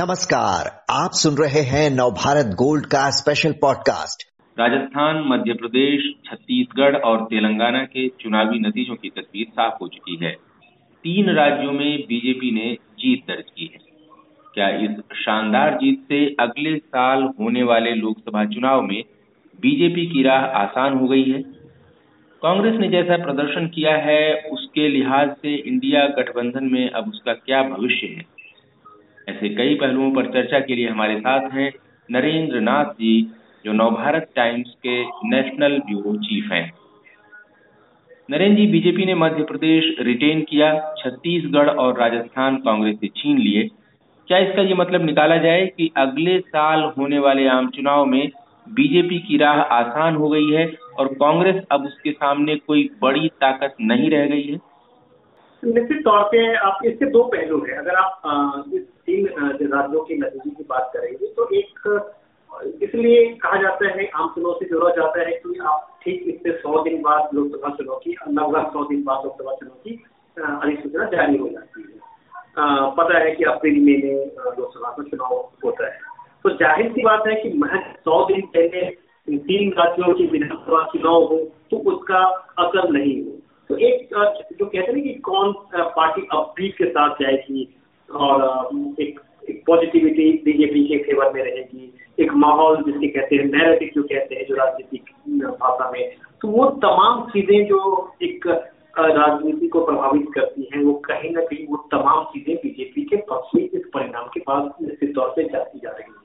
नमस्कार, आप सुन रहे हैं नवभारत गोल्ड का स्पेशल पॉडकास्ट राजस्थान, मध्य प्रदेश, छत्तीसगढ़ और तेलंगाना के चुनावी नतीजों की तस्वीर साफ़ हो चुकी है। तीन राज्यों में बीजेपी ने जीत दर्ज की है। क्या इस शानदार जीत से अगले साल होने वाले लोकसभा चुनाव में बीजेपी की राह आसान हो गई है? कांग्रेस ने जैसा प्रदर्शन किया है, उसके लिहाज से इंडिया गठबंधन में अब उसका क्या भविष्य है? ऐसे कई पहलुओं पर चर्चा के लिए हमारे साथ हैं नरेंद्र नाथ जी, जो नवभारत टाइम्स के नेशनल ब्यूरो चीफ हैं। नरेंद्र जी, बीजेपी ने मध्य प्रदेश रिटेन किया, छत्तीसगढ़ और राजस्थान कांग्रेस से छीन लिए। क्या इसका ये मतलब निकाला जाए कि अगले साल होने वाले आम चुनाव में बीजेपी की राह आसान हो गई है और कांग्रेस अब उसके सामने कोई बड़ी ताकत नहीं रह गई है? निश्चित तौर पे आप, इसके दो पहलू हैं। अगर आप इस तीन राज्यों के नतीजे की बात करेंगे तो एक, इसलिए कहा जाता है, आम चुनाव से जोड़ा जाता है कि आप ठीक इससे सौ दिन बाद लोकसभा चुनाव की, लगभग सौ दिन बाद लोकसभा चुनाव की अधिसूचना जारी हो जाती है। पता है कि अप्रैल महीने लोकसभा का चुनाव होता है। तो ज़ाहिर सी बात है कि महज सौ दिन पहले तीन राज्यों की विधानसभा चुनाव हो तो उसका असर नहीं हो। तो एक जो कहते हैं कि कौन पार्टी अपील के साथ जाएगी और एक, एक पॉजिटिविटी बीजेपी के फेवर में रहेगी एक माहौल जिसके कहते हैं नैरेटिव जो कहते हैं जो राजनीतिक भाषा में तो वो तमाम चीज़ें जो एक राजनीति को प्रभावित करती हैं वो कहीं ना कहीं वो तमाम चीज़ें बीजेपी के पक्ष में इस परिणाम के पास निश्चित तौर से जाती जा रही है।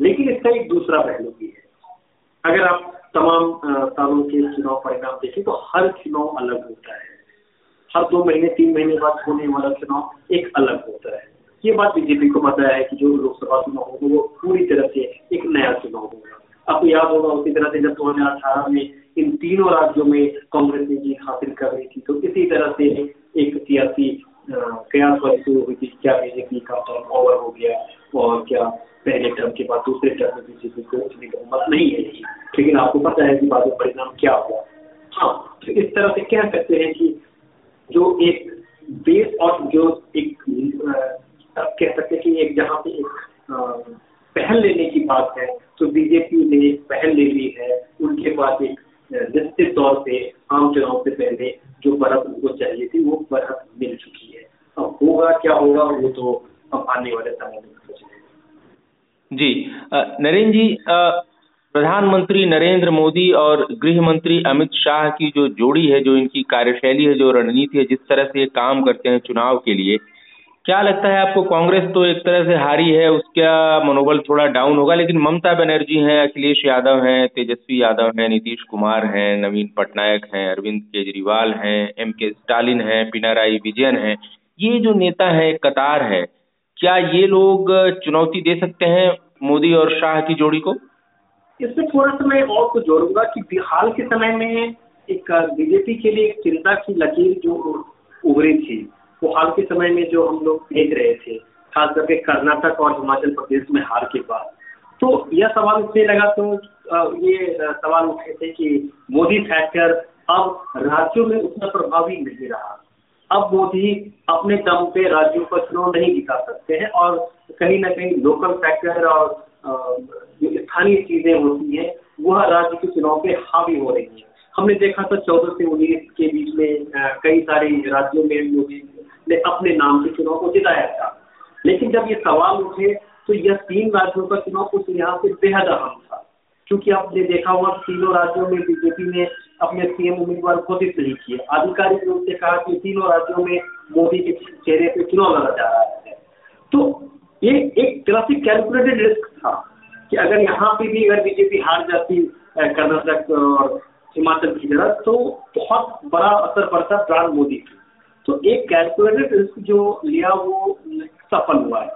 लेकिन इसका एक दूसरा पहलू भी है। अगर आप तमाम सालों के चुनाव परिणाम देखें तो हर चुनाव अलग होता है। हर दो महीने, तीन महीने बाद होने वाला चुनाव एक अलग होता है। ये बात बीजेपी को पता है कि जो लोकसभा चुनाव होगा, वो पूरी तरह से एक नया चुनाव होगा। आपको याद होगा, उसी तरह से जब दो हज़ार अठारह में इन तीनों राज्यों में कांग्रेस ने जीत हासिल कर रही थी तो इसी तरह से एक सियासी कयास वाली शुरू हुई थी क्या बीजेपी का टर्म ओवर हो गया और क्या पहले टर्म के बाद दूसरे टर्म में बीजेपी को उतनी बहुमत नहीं है लेकिन आपको पता है कि बाद में परिणाम क्या हुआ? हाँ तो इस तरह से कह सकते हैं कि जो एक बेस और जो एक कह सकते हैं कि एक जहाँ पे एक पहल लेने की बात है तो बीजेपी ने पहल ले ली है। उनके पास एक निश्चित तौर पे आम चुनाव से पहले जो बर्फ़ उनको चाहिए थी, वो बर्फ़ मिल चुकी है। अब होगा क्या होगा, वो तो अब आने वाले समय में जी नरेंद्र जी प्रधानमंत्री नरेंद्र मोदी और गृह मंत्री अमित शाह की जो जोड़ी है, जो इनकी कार्यशैली है, जो रणनीति है, जिस तरह से ये काम करते हैं चुनाव के लिए, क्या लगता है आपको कांग्रेस तो एक तरह से हारी है, उसका मनोबल थोड़ा डाउन होगा, लेकिन ममता बनर्जी हैं, अखिलेश यादव हैं, तेजस्वी यादव हैं, नीतीश कुमार हैं, नवीन पटनायक हैं, अरविंद केजरीवाल हैं, एम के स्टालिन हैं, पिनाराई विजयन हैं, ये जो नेता है, कतार है क्या ये लोग चुनौती दे सकते हैं मोदी और शाह की जोड़ी को? इसमें थोड़ा सा मैं और कुछ जोड़ूँगा कि हाल के समय में एक बीजेपी के लिए एक चिंता की लकीर जो उभरी थी, वो हाल के समय में जो हम लोग देख रहे थे, खास करके कर्नाटक और हिमाचल प्रदेश में हार के बाद। तो यह सवाल उठने लगा तो ये सवाल उठे थे कि मोदी फैक्टर अब राज्यों में उतना प्रभावी नहीं रहा। अब मोदी अपने दम पे राज्यों का चुनाव नहीं जिता सकते हैं और कहीं ना कहीं लोकल फैक्टर और स्थानीय चीज़ें होती हैं, वह राज्य के चुनाव पे हावी हो रही है। हमने देखा था चौदह से उन्नीस के बीच में कई सारे राज्यों में मोदी ने अपने नाम के चुनाव को जिताया था। लेकिन जब ये सवाल उठे तो यह तीन राज्यों का चुनाव उस लिहाज से बेहद अहम था। क्योंकि आपने देखा हुआ तीनों राज्यों में बीजेपी ने अपने सीएम उम्मीदवार घोषित नहीं किए आधिकारिक रूप से कहा कि तीनों राज्यों में मोदी के चेहरे पे चुनाव लड़ा जा रहा है। तो ये एक तरह से कैलकुलेटेड रिस्क था कि अगर यहाँ पे भी अगर बीजेपी हार जाती कर्नाटक और हिमाचल की जगह तो बहुत बड़ा असर पड़ता ब्रांड मोदी की तो एक कैलकुलेटेड रिस्क जो लिया वो सफल हुआ है।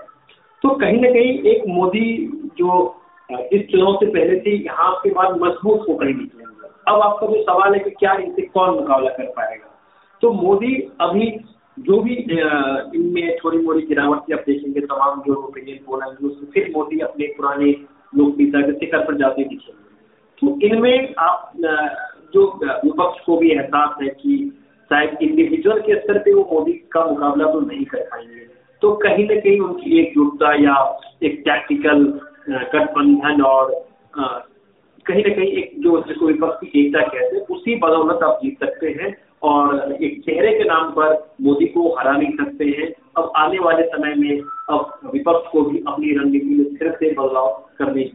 तो कहीं ना कहीं एक मोदी जो इस चुनाव से पहले थे, यहाँ के बाद मज़बूत होकर निकलेंगे। अब आपका जो सवाल है कि क्या इनसे कौन मुकाबला कर पाएगा? तो मोदी अभी जो भी इनमें थोड़ी मोड़ी गिरावट आप देखेंगे, तमाम जो ओपिनियन पोल है उसमें फिर मोदी अपने पुराने लोकप्रियता के शिखर पर जाते दिखेंगे। तो इनमें आप जो विपक्ष को भी एहसास है कि शायद इंडिविजुअल के स्तर पे वो मोदी का मुकाबला तो नहीं कर पाएँगे तो कहीं ना कहीं उनकी एकजुटता या एक टैक्टिकल गठबंधन और कहीं ना कहीं एक जो जिसको विपक्ष की एकता कहते हैं, उसी बदौलत आप जीत सकते हैं और एक चेहरे के नाम पर मोदी को हरा नहीं सकते हैं। अब आने वाले समय में अब विपक्ष को भी अपनी रणनीति में फिर से बदलाव करने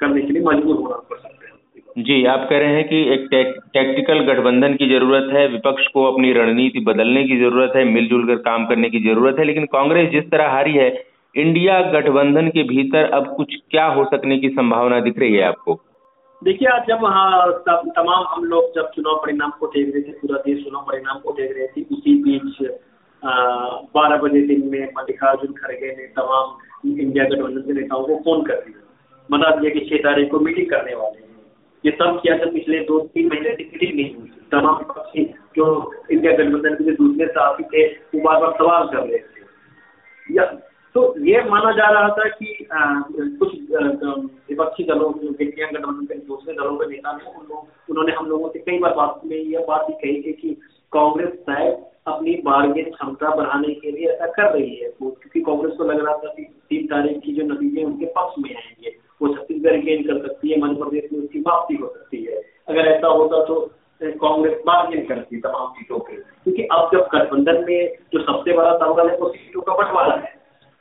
करने के लिए मजबूर होना पड़ सकता है। जी, आप कह रहे हैं कि एक टैक्टिकल गठबंधन की ज़रूरत है, विपक्ष को अपनी रणनीति बदलने की ज़रूरत है, मिलजुल कर काम करने की ज़रूरत है, लेकिन कांग्रेस जिस तरह हारी है इंडिया गठबंधन के भीतर अब कुछ क्या हो सकने की संभावना दिख रही है आपको? देखिए, आज जब हाँ तमाम हम लोग जब चुनाव परिणाम को देख रहे थे, पूरा देश चुनाव परिणाम को देख रहे थे, उसी बीच बारह बजे दिन में मल्लिकार्जुन खड़गे ने तमाम इंडिया गठबंधन के नेताओं को फ़ोन कर दिया। बता दिया कि छह तारीख को मीटिंग करने वाले हैं। ये सब किया था पिछले दो तीन महीने से मीटिंग नहीं हुई तमाम विपक्षी जो इंडिया गठबंधन के दूसरे साथी थे, वो बार बार सवाल कर रहे थे। तो ये माना जा रहा था कि कुछ विपक्षी दलों इंडिया गठबंधन के दूसरे दलों के नेता ने उन लोग उन्होंने हम लोगों से कई बार बात में यह बात भी कही थी कि कांग्रेस शायद अपनी बार्गेन क्षमता बढ़ाने के लिए ऐसा कर रही है क्योंकि कांग्रेस को लग रहा था कि तीन तारीख की जो नतीजे उनके पक्ष में आएँगे, वो छत्तीसगढ़ गेन कर सकती है, मध्य प्रदेश में उसकी वापसी हो सकती है। अगर ऐसा होता तो कांग्रेस बार्गेन करती तमाम सीटों के क्योंकि अब जब गठबंधन में जो सबसे बड़ा सवाल है, वो सीटों का बंटवारा है।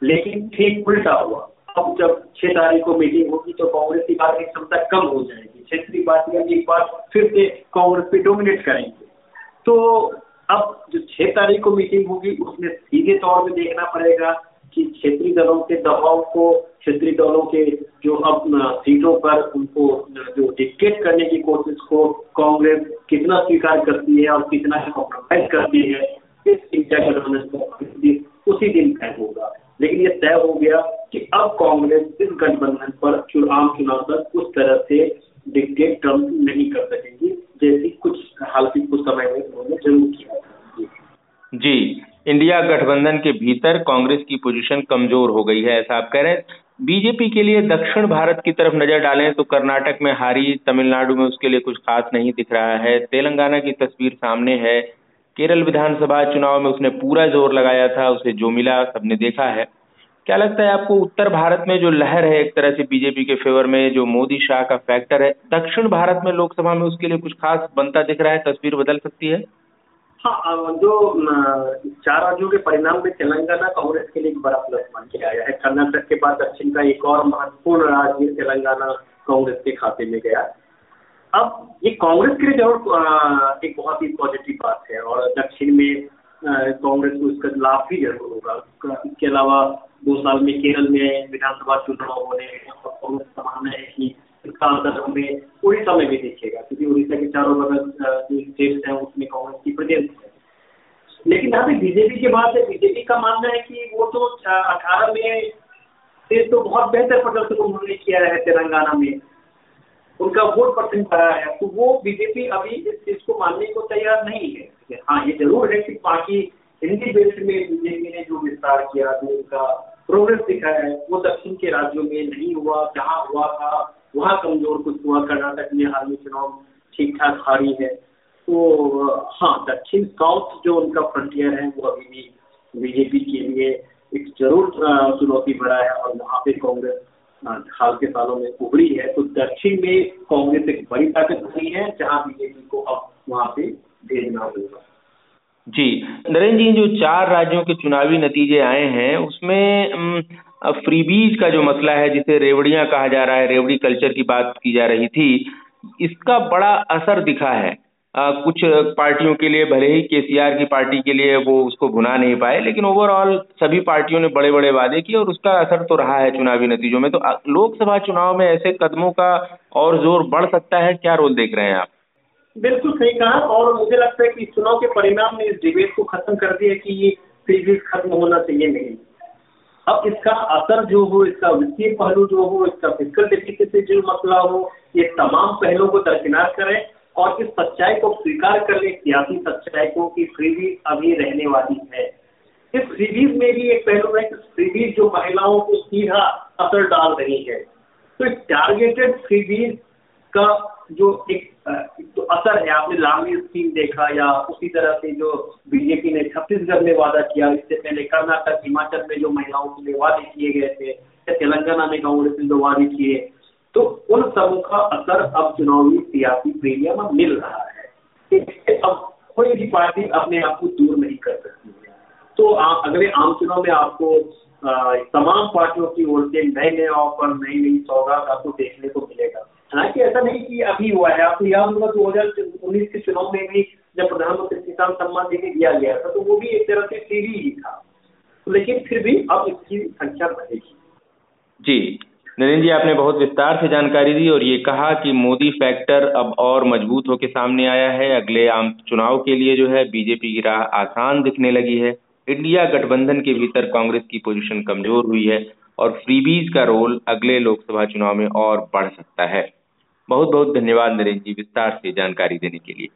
लेकिन ठीक उल्टा हुआ। अब जब छह तारीख को मीटिंग होगी तो कांग्रेस की बार्गेनिंग क्षमता कम हो जाएगी। क्षेत्रीय पार्टियाँ एक बार फिर से कांग्रेस पे डोमिनेट करेंगे। तो अब जो छह तारीख को मीटिंग होगी, उसमें सीधे तौर पर देखना पड़ेगा कि क्षेत्रीय दलों के दबाव को, क्षेत्रीय दलों के जो अब सीटों पर उनको जो डिक्टेट करने की कोशिश को कांग्रेस कितना स्वीकार करती है और कितना कॉम्प्रोमाइज करती है, इस इंडिया गठबंधन उसी दिन तय होगा। लेकिन ये तय हो गया कि अब कांग्रेस इस गठबंधन पर आम चुनाव तक उस तरह से डिक्टेट टर्म नहीं कर सकेंगी, जैसी कुछ हाल के कुछ समय में उन्होंने ज़रूर किया जी, इंडिया गठबंधन के भीतर कांग्रेस की पोजीशन कमज़ोर हो गई है, ऐसा आप कह रहे हैं। बीजेपी के लिए दक्षिण भारत की तरफ़ नज़र डालें तो कर्नाटक में हारी, तमिलनाडु में उसके लिए कुछ खास नहीं दिख रहा है, तेलंगाना की तस्वीर सामने है केरल विधानसभा चुनाव में उसने पूरा ज़ोर लगाया था, उसे जो मिला सबने देखा है। क्या लगता है आपको उत्तर भारत में जो लहर है, एक तरह से बीजेपी के फेवर में, जो मोदी शाह का फैक्टर है, दक्षिण भारत में लोकसभा में उसके लिए कुछ खास बनता दिख रहा है, तस्वीर बदल सकती है? हाँ जो चार राज्यों के परिणाम में तेलंगाना कांग्रेस के लिए एक बड़ा प्लस बन के आया है। कर्नाटक के बाद दक्षिण का एक और महत्वपूर्ण राज्य तेलंगाना कांग्रेस के खाते में गया। अब ये कांग्रेस के लिए ज़रूर एक बहुत ही पॉजिटिव बात है और दक्षिण में कांग्रेस को इसका लाभ भी ज़रूर होगा। इसके अलावा दो साल में केरल में विधानसभा चुनाव होने और कांग्रेस है कि इसका उड़ीसा में भी दिखेगा क्योंकि उड़ीसा के चारों बगल जो स्टेट्स हैं, उसमें कांग्रेस की प्रेजेंस है। लेकिन यहाँ पे बीजेपी की बात है बीजेपी का मानना है कि वो तो अठारह में से तो बहुत बेहतर प्रदर्शन उन्होंने किया है तेलंगाना में। उनका वोट परसेंट बढ़ा है तो वो बीजेपी अभी इस चीज़ को मानने को तैयार नहीं है। हाँ ये ज़रूर है कि बाकी हिंदी बेल्ट में बीजेपी ने जो विस्तार किया, जो उनका प्रोग्रेस दिखा है, वो दक्षिण के राज्यों में नहीं हुआ, जहाँ हुआ था, वहाँ कमज़ोर कुछ हुआ, कर्नाटक में हाल में चुनाव ठीक ठाक हारी है। तो हाँ दक्षिण साउथ जो उनका फ्रंटियर है, वो अभी भी बीजेपी के लिए एक ज़रूर चुनौती भरा है, और वहाँ पे कांग्रेस हाल के सालों में उभरी है तो दक्षिण में कांग्रेस एक बड़ी ताकत बनी है, जहाँ बीजेपी को अब वहाँ पे भेजना होगा। जी, नरेंद्र जी, जो चार राज्यों के चुनावी नतीजे आए हैं, उसमें फ्रीबीज का जो मसला है, जिसे रेवड़ियाँ कहा जा रहा है, रेवड़ी कल्चर की बात की जा रही थी, इसका बड़ा असर दिखा है। आ, कुछ पार्टियों के लिए भले ही केसीआर की पार्टी के लिए वो उसको भुना नहीं पाए लेकिन ओवरऑल सभी पार्टियों ने बड़े बड़े वादे किए और उसका असर तो रहा है चुनावी नतीजों में। तो लोकसभा चुनाव में ऐसे कदमों का और ज़ोर बढ़ सकता है? क्या रोल देख रहे हैं आप? बिल्कुल सही कहा और मुझे लगता है कि चुनाव के परिणाम ने इस डिबेट को खत्म कर दिया कि ये सीरीज़ खत्म होना चाहिए नहीं। अब इसका असर जो हो इसका वित्तीय पहलू जो हो इसका फ़िज़िकल डिफिसिट से जो मसला हो ये तमाम पहलुओं को दरकिनार करें। और इस सच्चाई को स्वीकार कर ले सियासी सच्चाई को कि फ्रीबीज अभी रहने वाली है। इस फ्रीबीज में भी एक पहलू है कि फ्रीबीज जो महिलाओं को सीधा असर डाल रही है। तो टारगेटेड फ्रीबीज का जो एक तो असर है, आपने लामी स्कीम देखा या उसी तरह से जो बीजेपी ने छत्तीसगढ़ में वादा किया, इससे पहले कर्नाटक, हिमाचल में जो महिलाओं के लिए वादे किए गए थे, या तेलंगाना में कांग्रेस ने जो वादे किए तो उन सबों का असर अब चुनावी सियासी प्रेरिया में मिल रहा है। अब कोई भी पार्टी अपने आप को दूर नहीं कर सकती है। तो अगले आम चुनाव में आपको तमाम पार्टियों की ओर से नए नए ऑफ़र, नई नई सौगात आपको देखने को मिलेगा। हालाँकि ऐसा नहीं कि अभी हुआ है। आपको याद होगा दो हज़ार उन्नीस के चुनाव में भी जब प्रधानमंत्री किसान सम्मान देने दिया गया था तो वो भी एक तरह से टीवी ही था। लेकिन फिर भी अब इसकी संख्या बढ़ेगी। जी। नरेंद्र जी, आपने बहुत विस्तार से जानकारी दी और ये कहा कि मोदी फैक्टर अब और मज़बूत होकर सामने आया है। अगले आम चुनाव के लिए जो है, बीजेपी की राह आसान दिखने लगी है। इंडिया गठबंधन के भीतर कांग्रेस की पोजीशन कमज़ोर हुई है और फ्रीबीज का रोल अगले लोकसभा चुनाव में और बढ़ सकता है। बहुत बहुत धन्यवाद नरेंद्र जी विस्तार से जानकारी देने के लिए।